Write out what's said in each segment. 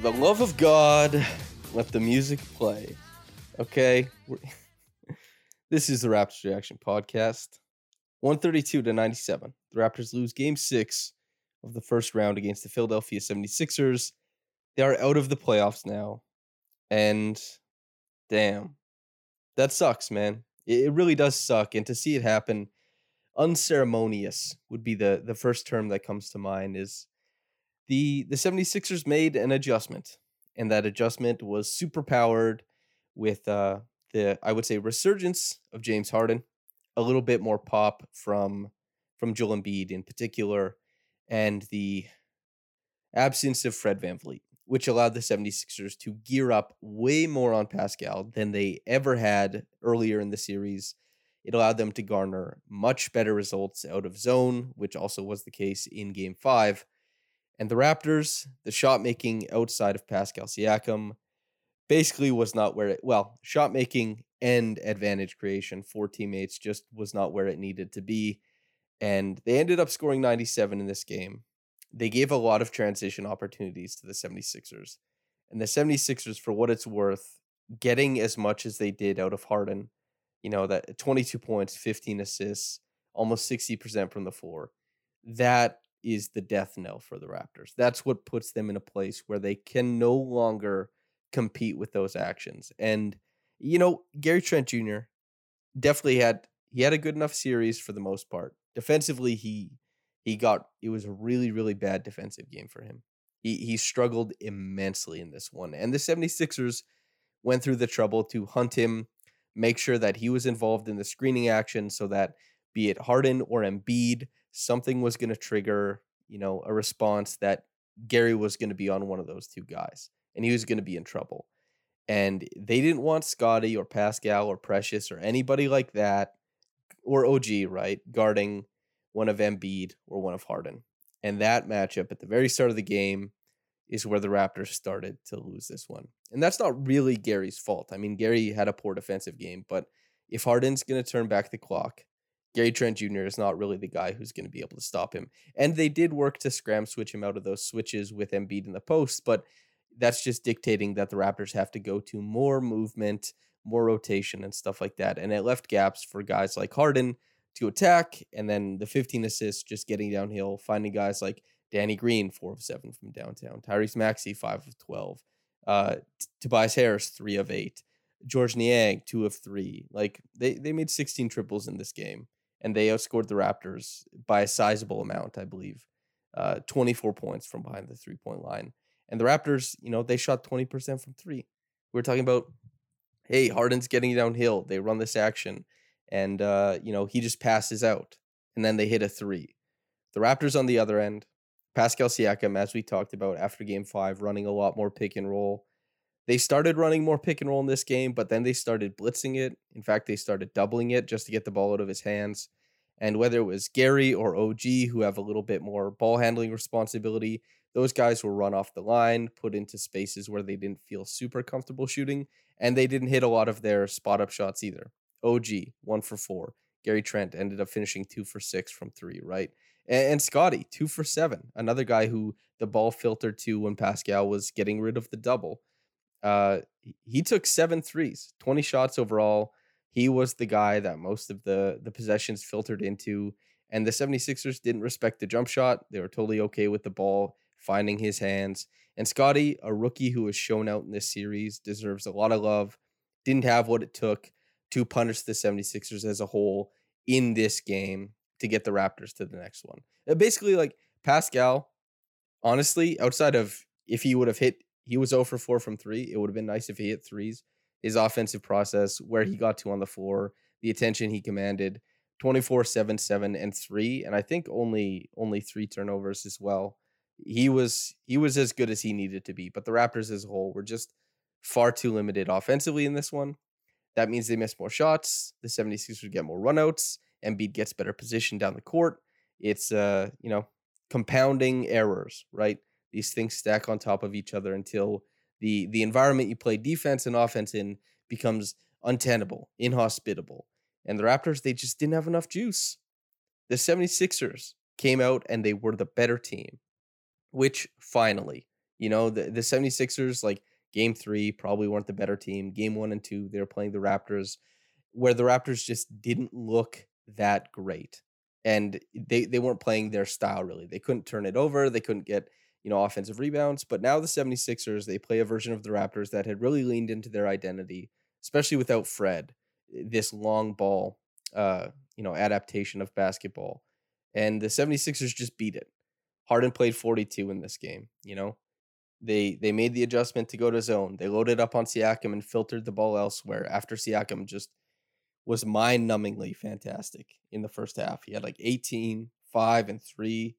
For the love of God, let the music play. Okay. This is the Raptors Reaction Podcast. 132 to 97. The Raptors lose game six of the first round against the Philadelphia 76ers. They are out of the playoffs now. And damn, that sucks, man. It, really does suck. And to see it happen, unceremonious would be the, the first term that comes to mind is the the 76ers made an adjustment and that adjustment was super powered with uh the I would say resurgence of James Harden, a little bit more pop from from Joel Embiid in particular and the absence of Fred VanVleet, which allowed the 76ers to gear up way more on Pascal than they ever had earlier in the series. It allowed them to garner much better results out of zone, which also was the case in game 5. And the Raptors, the shot making outside of Pascal Siakam basically was not where it, well, shot making and advantage creation for teammates just was not where it needed to be. And they ended up scoring 97 in this game. They gave a lot of transition opportunities to the 76ers. And the 76ers, for what it's worth, getting as much as they did out of Harden, you know, that 22 points, 15 assists, almost 60% from the floor, that is the death knell for the Raptors. That's what puts them in a place where they can no longer compete with those actions. And you know, Gary Trent Jr. definitely had he had a good enough series for the most part. Defensively, he he got it was a really really bad defensive game for him. He he struggled immensely in this one. And the 76ers went through the trouble to hunt him, make sure that he was involved in the screening action so that be it Harden or Embiid, something was going to trigger, you know, a response that Gary was going to be on one of those two guys and he was going to be in trouble. And they didn't want Scottie or Pascal or Precious or anybody like that or OG, right, guarding one of Embiid or one of Harden. And that matchup at the very start of the game is where the Raptors started to lose this one. And that's not really Gary's fault. I mean, Gary had a poor defensive game, but if Harden's going to turn back the clock, Gary Trent Jr. is not really the guy who's going to be able to stop him. And they did work to scram switch him out of those switches with Embiid in the post, but that's just dictating that the Raptors have to go to more movement, more rotation, and stuff like that. And it left gaps for guys like Harden to attack, and then the 15 assists just getting downhill, finding guys like Danny Green, four of seven from downtown, Tyrese Maxey, five of 12, uh, Tobias Harris, three of eight, George Niang, two of three. Like they, they made 16 triples in this game, and they outscored the Raptors by a sizable amount, I believe. Uh, 24 points from behind the three point line. And the Raptors, you know, they shot 20% from three. We are talking about, hey, Harden's getting downhill. They run this action, and, uh, you know, he just passes out, and then they hit a three. The Raptors on the other end, Pascal Siakam, as we talked about after game five, running a lot more pick and roll. They started running more pick and roll in this game, but then they started blitzing it. In fact, they started doubling it just to get the ball out of his hands. And whether it was Gary or OG, who have a little bit more ball handling responsibility, those guys were run off the line, put into spaces where they didn't feel super comfortable shooting, and they didn't hit a lot of their spot up shots either. OG, one for four. Gary Trent ended up finishing two for six from three, right? And, Scottie, two for seven. Another guy who the ball filtered to when Pascal was getting rid of the double. Uh, he- took seven threes, 20 shots overall. He was the guy that most of the, the possessions filtered into. And the 76ers didn't respect the jump shot. They were totally okay with the ball finding his hands. And Scottie, a rookie who was shown out in this series, deserves a lot of love. Didn't have what it took to punish the 76ers as a whole in this game to get the Raptors to the next one. Uh, Basically, like Pascal, honestly, outside of if he would have hit, he was 0 for 4 from three. It would have been nice if he hit threes. His offensive process, where he got to on the floor, the attention he commanded, 24, 7, 7, and 3. And I think only only three turnovers as well. He was he was as good as he needed to be. But the Raptors as a whole were just far too limited offensively in this one. That means they miss more shots. The 76ers get more runouts. Embiid gets better position down the court. It's uh, you know, compounding errors, right? These things stack on top of each other until the the environment you play defense and offense in becomes untenable, inhospitable. And the Raptors, they just didn't have enough juice. The 76ers came out and they were the better team, which finally, you know, the, the 76ers, like game three, probably weren't the better team. Game one and two, they were playing the Raptors, where the Raptors just didn't look that great. And they, they weren't playing their style really. They couldn't turn it over. They couldn't get, you know, offensive rebounds. But now the 76ers, they play a version of the Raptors that had really leaned into their identity, especially without Fred, this long ball, uh, you know, adaptation of basketball. And the 76ers just beat it. Harden played 42 in this game, you know. They they made the adjustment to go to zone. They loaded up on Siakam and filtered the ball elsewhere after Siakam just was mind-numbingly fantastic in the first half. He had like 18, 5 and 3,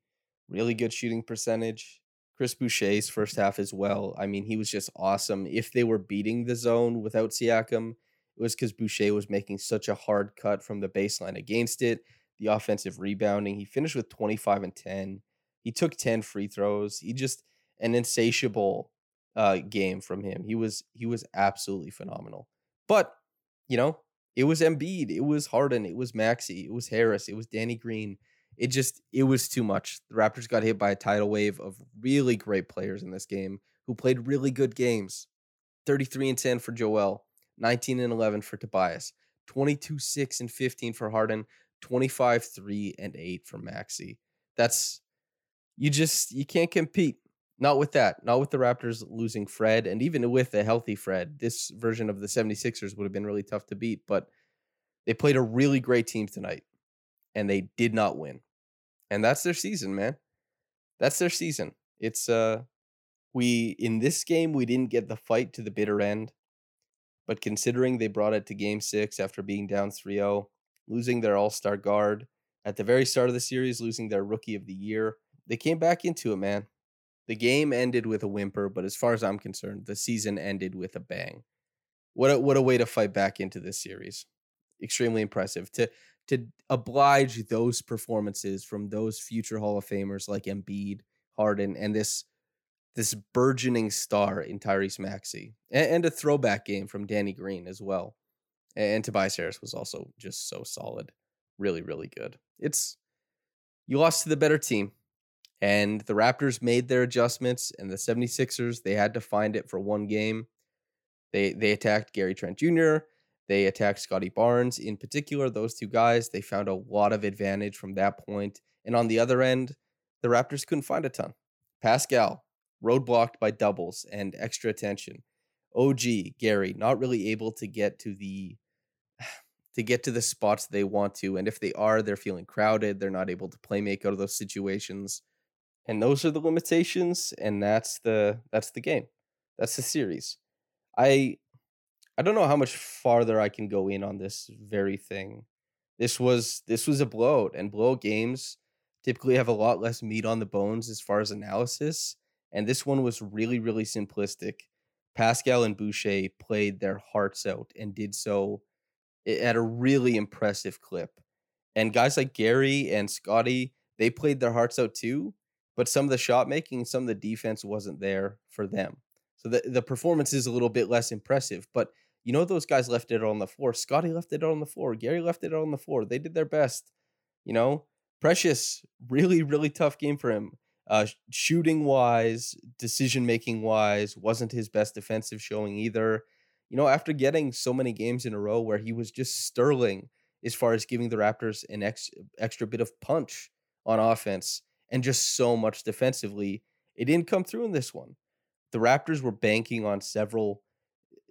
really good shooting percentage. Chris Boucher's first half as well. I mean, he was just awesome. If they were beating the zone without Siakam, it was because Boucher was making such a hard cut from the baseline against it. The offensive rebounding, he finished with 25 and 10. He took 10 free throws. He just an insatiable uh, game from him. He was he was absolutely phenomenal. But you know, it was Embiid, it was Harden, it was Maxey, it was Harris, it was Danny Green. It just it was too much. The Raptors got hit by a tidal wave of really great players in this game who played really good games. 33 and 10 for Joel, 19 and 11 for Tobias, 22 6 and 15 for Harden, 25 3 and 8 for Maxey. That's you just you can't compete. Not with that. Not with the Raptors losing Fred and even with a healthy Fred. This version of the 76ers would have been really tough to beat, but they played a really great team tonight and they did not win. And that's their season, man. That's their season. It's uh we in this game we didn't get the fight to the bitter end. But considering they brought it to game 6 after being down 3-0, losing their all-star guard at the very start of the series, losing their rookie of the year, they came back into it, man. The game ended with a whimper, but as far as I'm concerned, the season ended with a bang. What a, what a way to fight back into this series. Extremely impressive to to oblige those performances from those future Hall of Famers like Embiid, Harden, and this this burgeoning star in Tyrese Maxey, and, and a throwback game from Danny Green as well. And Tobias Harris was also just so solid, really, really good. It's you lost to the better team, and the Raptors made their adjustments, and the 76ers, they had to find it for one game. They they attacked Gary Trent Jr., they attacked Scottie Barnes in particular, those two guys. They found a lot of advantage from that point. And on the other end, the Raptors couldn't find a ton. Pascal, roadblocked by doubles and extra attention. OG, Gary, not really able to get to the to get to the spots they want to. And if they are, they're feeling crowded. They're not able to play make out of those situations and those are the limitations and that's the that's the game that's the series i i don't know how much farther i can go in on this very thing this was this was a blowout and blowout games typically have a lot less meat on the bones as far as analysis and this one was really really simplistic pascal and boucher played their hearts out and did so at a really impressive clip and guys like gary and scottie they played their hearts out too but some of the shot making, some of the defense wasn't there for them. So the, the performance is a little bit less impressive. But you know, those guys left it on the floor. Scottie left it on the floor. Gary left it on the floor. They did their best. You know, Precious, really, really tough game for him. Uh, shooting wise, decision making wise, wasn't his best defensive showing either. You know, after getting so many games in a row where he was just sterling as far as giving the Raptors an ex- extra bit of punch on offense, and just so much defensively. It didn't come through in this one. The Raptors were banking on several,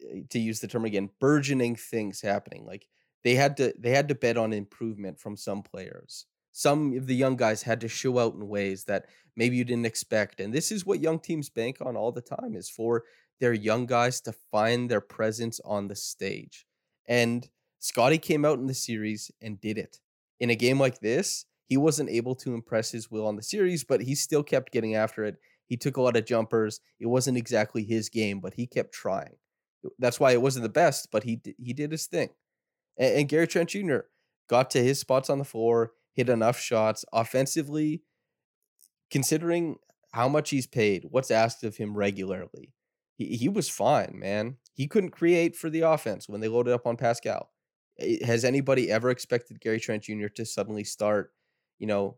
Eh, to use the term again, burgeoning things happening. Like they had to they had to bet on improvement from some players. some of the young guys had to show out in ways that maybe you didn't expect. And this is what young teams bank on all the time is for their young guys to find their presence on the stage. And Scottie came out in the series and did it. In a game like this, he wasn't able to impress his will on the series, but he still kept getting after it. He took a lot of jumpers. It wasn't exactly his game, but he kept trying. That's why it wasn't the best, but he he did his thing. And, and Gary Trent Jr. got to his spots on the floor, hit enough shots offensively, considering how much he's paid, what's asked of him regularly. He, he was fine, man. He couldn't create for the offense when they loaded up on Pascal. Has anybody ever expected Gary Trent Jr. to suddenly start, you know,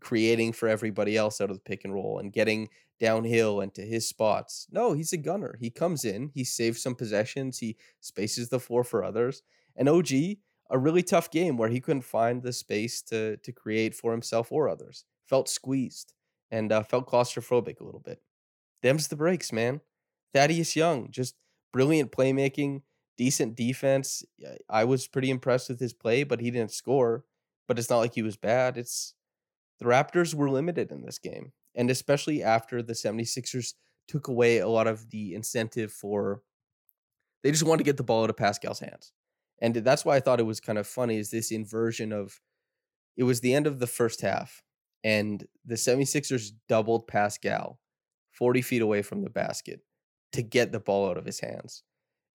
creating for everybody else out of the pick and roll and getting downhill and to his spots? No, he's a gunner. He comes in, he saves some possessions, he spaces the floor for others. And OG, a really tough game where he couldn't find the space to to create for himself or others. Felt squeezed and uh, felt claustrophobic a little bit. Them's the breaks, man. Thaddeus Young, just brilliant playmaking, decent defense. I was pretty impressed with his play, but he didn't score. But it's not like he was bad. It's the Raptors were limited in this game. And especially after the 76ers took away a lot of the incentive for they just wanted to get the ball out of Pascal's hands. And that's why I thought it was kind of funny is this inversion of it was the end of the first half and the 76ers doubled Pascal 40 feet away from the basket to get the ball out of his hands.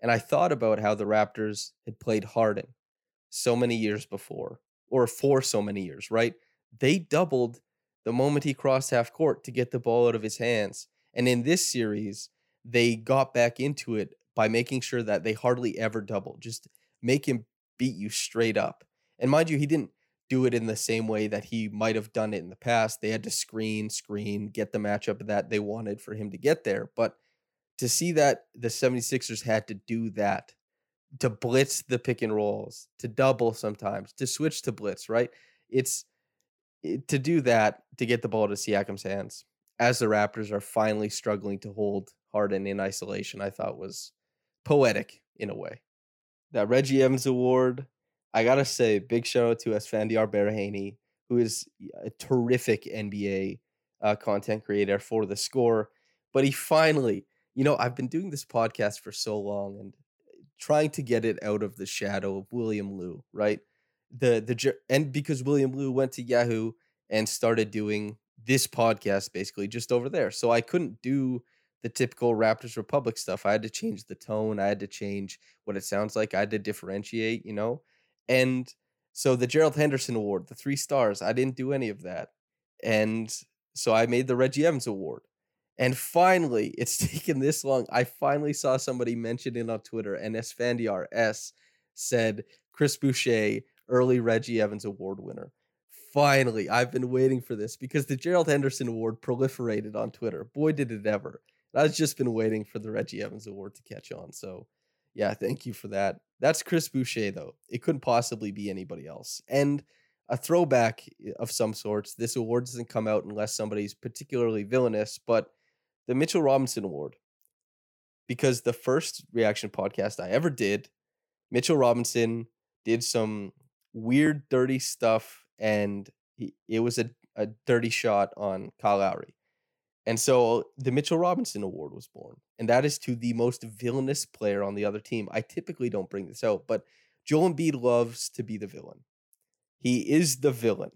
And I thought about how the Raptors had played Harden so many years before, or for so many years, right? They doubled the moment he crossed half court to get the ball out of his hands. And in this series, they got back into it by making sure that they hardly ever double. Just make him beat you straight up. And mind you, he didn't do it in the same way that he might have done it in the past. They had to screen, screen, get the matchup that they wanted for him to get there. But to see that the 76ers had to do that, to blitz the pick and rolls, to double sometimes, to switch to blitz, right? It's it- to do that to get the ball to Siakam's hands as the Raptors are finally struggling to hold Harden in isolation, I thought was poetic in a way. That Reggie Evans award, I gotta say, big shout out to Esfandiar Baraheni, who is a terrific NBA uh, content creator for the score. But he finally, you know, I've been doing this podcast for so long and trying to get it out of the shadow of William Lou, right? The the and because William Lou went to Yahoo and started doing this podcast basically just over there. So I couldn't do the typical Raptors Republic stuff. I had to change the tone, I had to change what it sounds like, I had to differentiate, you know? And so the Gerald Henderson Award, the three stars, I didn't do any of that. And so I made the Reggie Evans Award. And finally, it's taken this long. I finally saw somebody mention it on Twitter, and Esfandiar S said Chris Boucher, early Reggie Evans Award winner. Finally, I've been waiting for this because the Gerald Henderson Award proliferated on Twitter. Boy, did it ever. I've just been waiting for the Reggie Evans Award to catch on. So, yeah, thank you for that. That's Chris Boucher, though. It couldn't possibly be anybody else. And a throwback eh, of some sorts. This award doesn't come out unless somebody's particularly villainous, but the Mitchell Robinson Award. Because the first reaction podcast I ever did, Mitchell Robinson did some weird, dirty stuff, and he, it was a, a dirty shot on Kyle Lowry. And so the Mitchell Robinson Award was born, and that is to the most villainous player on the other team. I typically don't bring this out, but Joel Embiid loves to be the villain. He is the villain,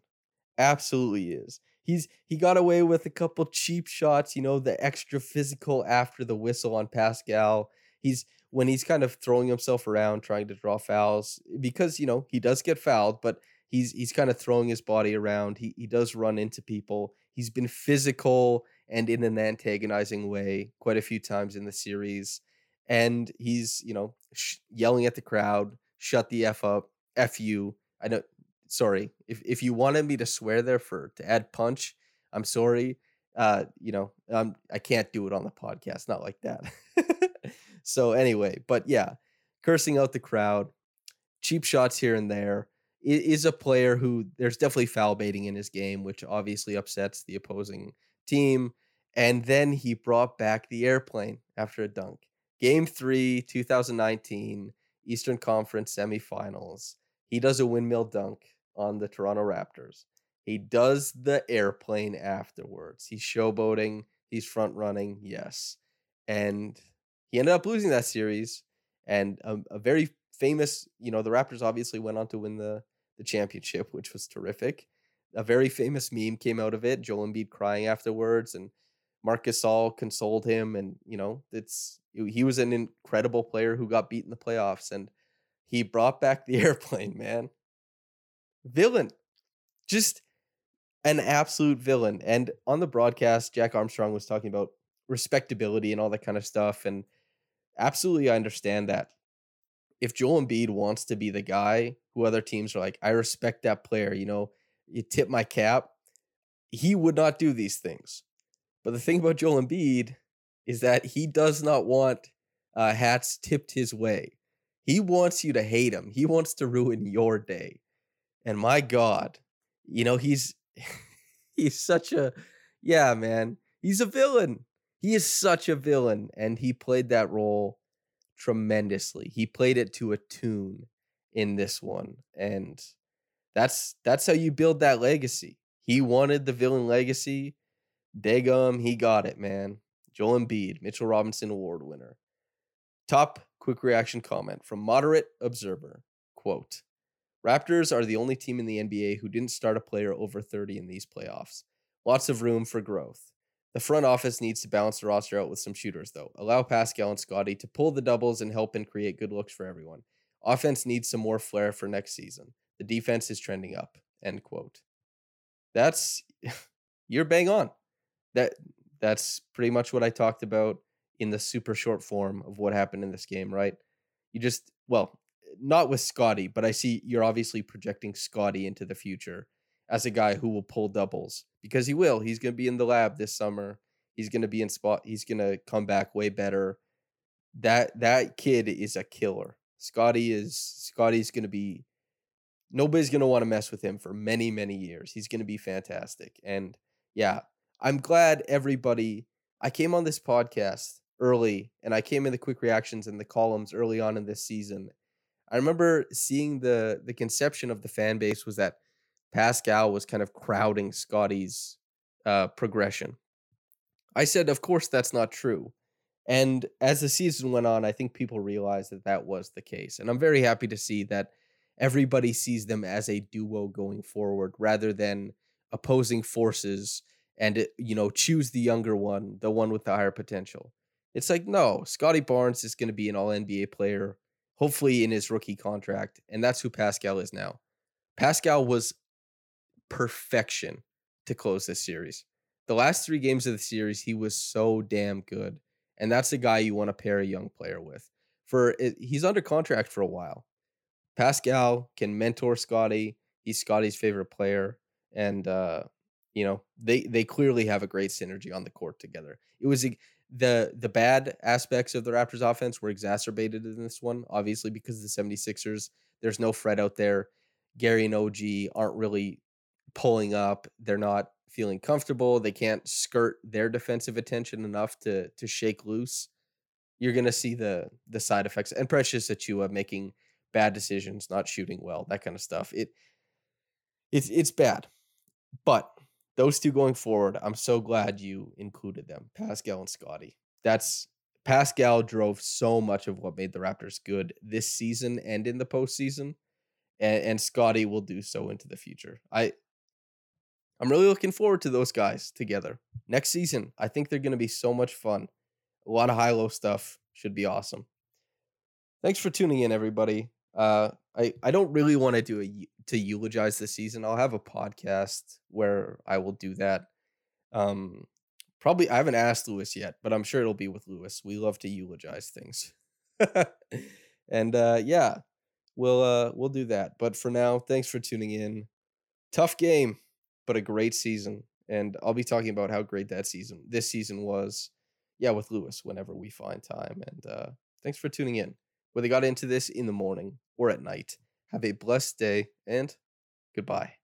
absolutely is. He's he got away with a couple cheap shots, you know, the extra physical after the whistle on Pascal. He's when he's kind of throwing himself around trying to draw fouls because you know he does get fouled, but he's he's kind of throwing his body around. He he does run into people. He's been physical and in an antagonizing way quite a few times in the series. And he's, you know, sh- yelling at the crowd, shut the F up, F you. I know, sorry. If, if you wanted me to swear there for, to add punch, I'm sorry. Uh, you know, um, I can't do it on the podcast, not like that. so anyway, but yeah, cursing out the crowd, cheap shots here and there i- is a player who there's definitely foul baiting in his game, which obviously upsets the opposing team. And then he brought back the airplane after a dunk. Game three, 2019, Eastern Conference semifinals. He does a windmill dunk on the Toronto Raptors. He does the airplane afterwards. He's showboating. He's front running. Yes, and he ended up losing that series. And a, a very famous, you know, the Raptors obviously went on to win the the championship, which was terrific. A very famous meme came out of it. Joel Embiid crying afterwards, and Marc Gasol consoled him. And you know, it's he was an incredible player who got beat in the playoffs, and he brought back the airplane. Man, villain, just an absolute villain. And on the broadcast, Jack Armstrong was talking about respectability and all that kind of stuff. And absolutely, I understand that. If Joel Embiid wants to be the guy who other teams are like, I respect that player, you know, you tip my cap, he would not do these things. But the thing about Joel Embiid is that he does not want uh, hats tipped his way. He wants you to hate him. He wants to ruin your day. And my God, you know, he's he's such a yeah, man. He's a villain. He is such a villain and he played that role tremendously. He played it to a tune in this one and that's that's how you build that legacy. He wanted the villain legacy. Dagum, he got it, man. Joel Embiid, Mitchell Robinson Award winner. Top quick reaction comment from moderate observer. Quote Raptors are the only team in the NBA who didn't start a player over 30 in these playoffs. Lots of room for growth. The front office needs to balance the roster out with some shooters, though. Allow Pascal and Scottie to pull the doubles and help and create good looks for everyone. Offense needs some more flair for next season. The defense is trending up. End quote. That's you're bang on. That that's pretty much what I talked about in the super short form of what happened in this game, right? You just well, not with Scottie, but I see you're obviously projecting Scottie into the future as a guy who will pull doubles because he will. He's going to be in the lab this summer. He's going to be in spot. He's going to come back way better. That that kid is a killer. Scottie is Scottie's going to be nobody's going to want to mess with him for many many years. He's going to be fantastic. And yeah, I'm glad everybody I came on this podcast early and I came in the quick reactions and the columns early on in this season. I remember seeing the the conception of the fan base was that Pascal was kind of crowding Scottie's uh, progression. I said, of course, that's not true. And as the season went on, I think people realized that that was the case. And I'm very happy to see that everybody sees them as a duo going forward rather than opposing forces and, you know, choose the younger one, the one with the higher potential. It's like, no, Scottie Barnes is going to be an all NBA player, hopefully in his rookie contract. And that's who Pascal is now. Pascal was perfection to close this series. The last three games of the series, he was so damn good. And that's the guy you want to pair a young player with. For he's under contract for a while. Pascal can mentor Scottie. He's Scottie's favorite player. And uh, you know, they they clearly have a great synergy on the court together. It was the the bad aspects of the Raptors offense were exacerbated in this one, obviously because the 76ers, there's no Fred out there. Gary and OG aren't really pulling up. They're not feeling comfortable. They can't skirt their defensive attention enough to to shake loose. You're gonna see the the side effects and Precious Achiuwa making bad decisions, not shooting well, that kind of stuff. It it's it's bad. But those two going forward, I'm so glad you included them, Pascal and Scottie. That's Pascal drove so much of what made the Raptors good this season and in the postseason, and, and Scottie will do so into the future. I I'm really looking forward to those guys together next season. I think they're going to be so much fun. A lot of high low stuff should be awesome. Thanks for tuning in, everybody. Uh, I I don't really want to do a to eulogize the season. I'll have a podcast where I will do that. Um, probably I haven't asked Lewis yet, but I'm sure it'll be with Lewis. We love to eulogize things, and uh, yeah, we'll uh, we'll do that. But for now, thanks for tuning in. Tough game but a great season. And I'll be talking about how great that season, this season was, yeah, with Lewis whenever we find time. And uh, thanks for tuning in. Whether you got into this in the morning or at night, have a blessed day and goodbye.